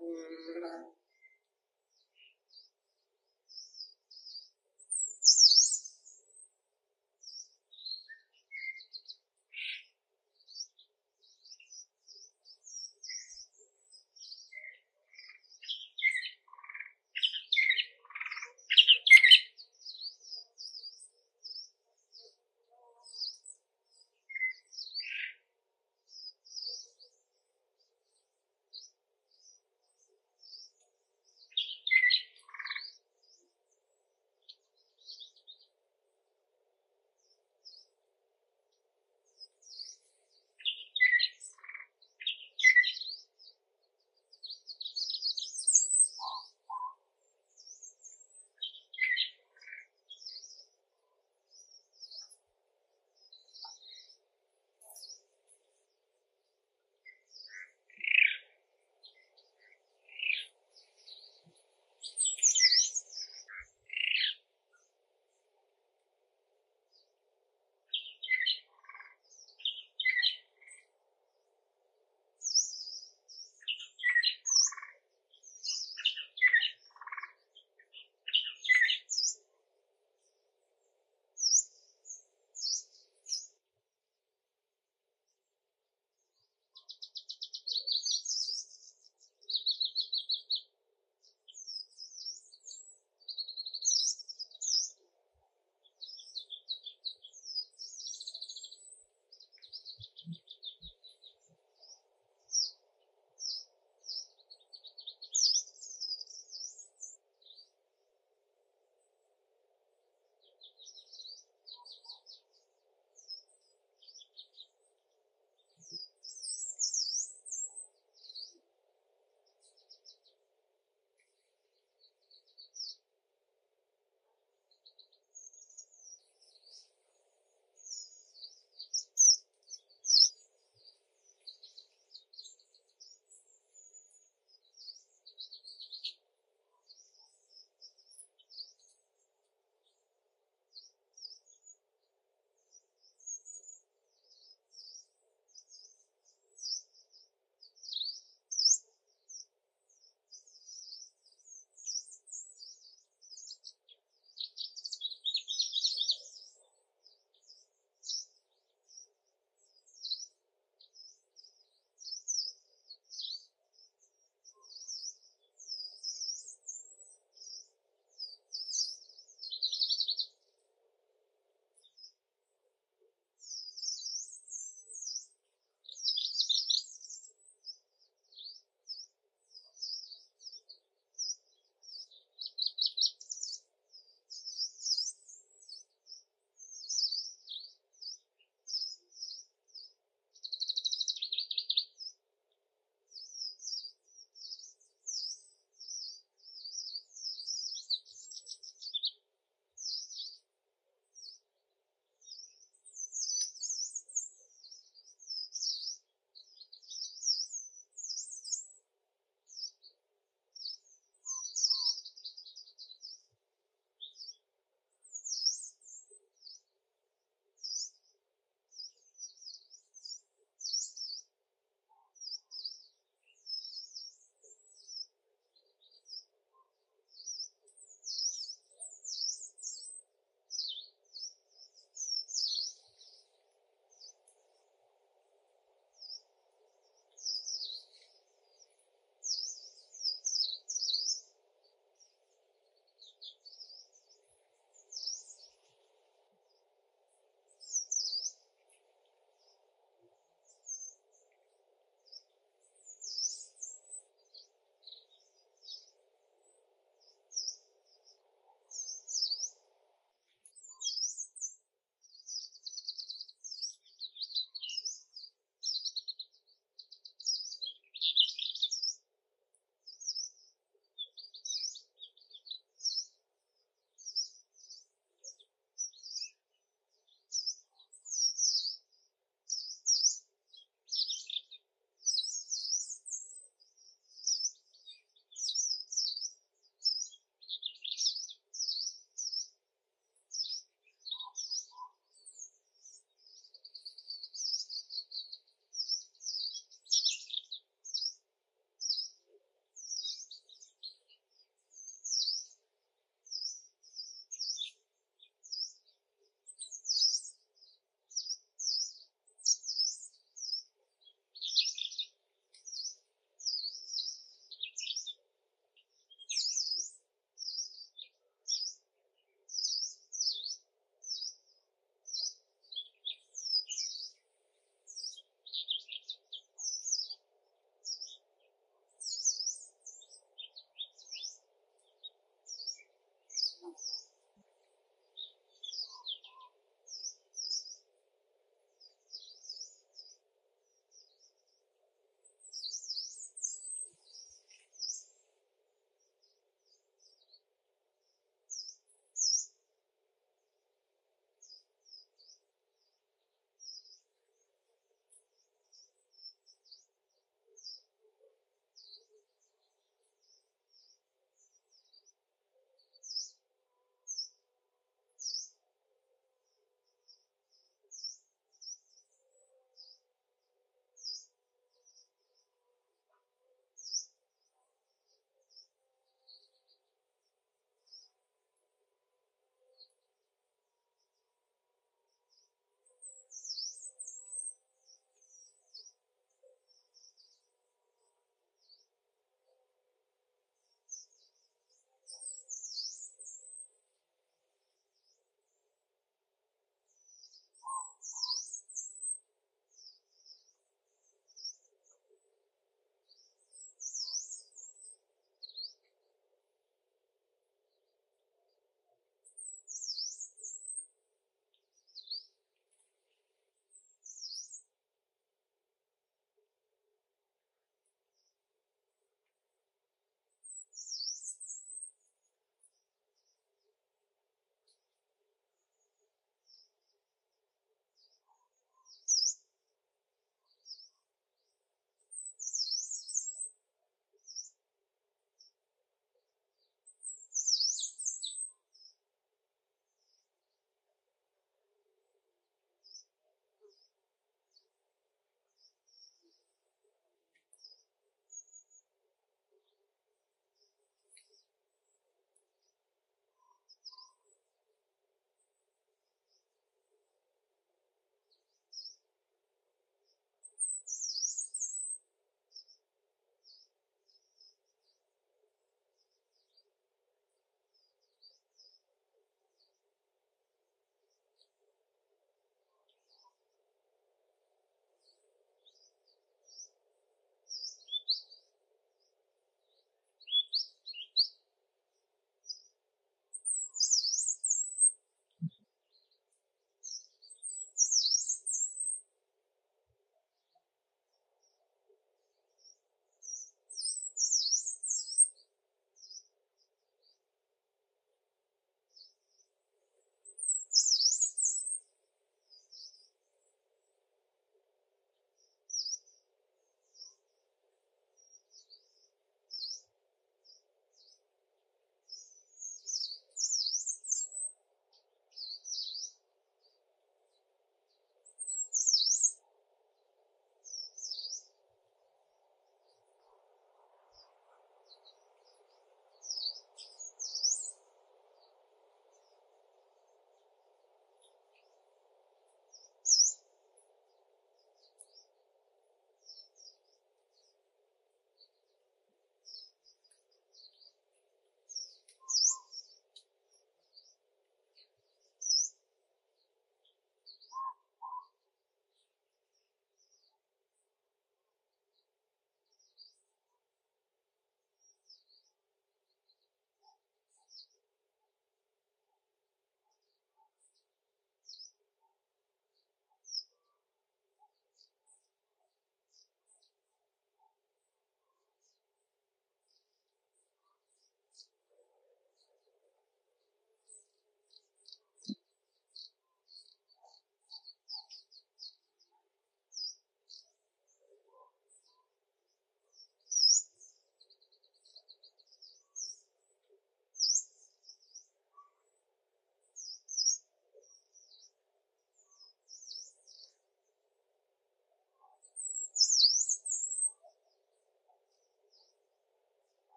嗯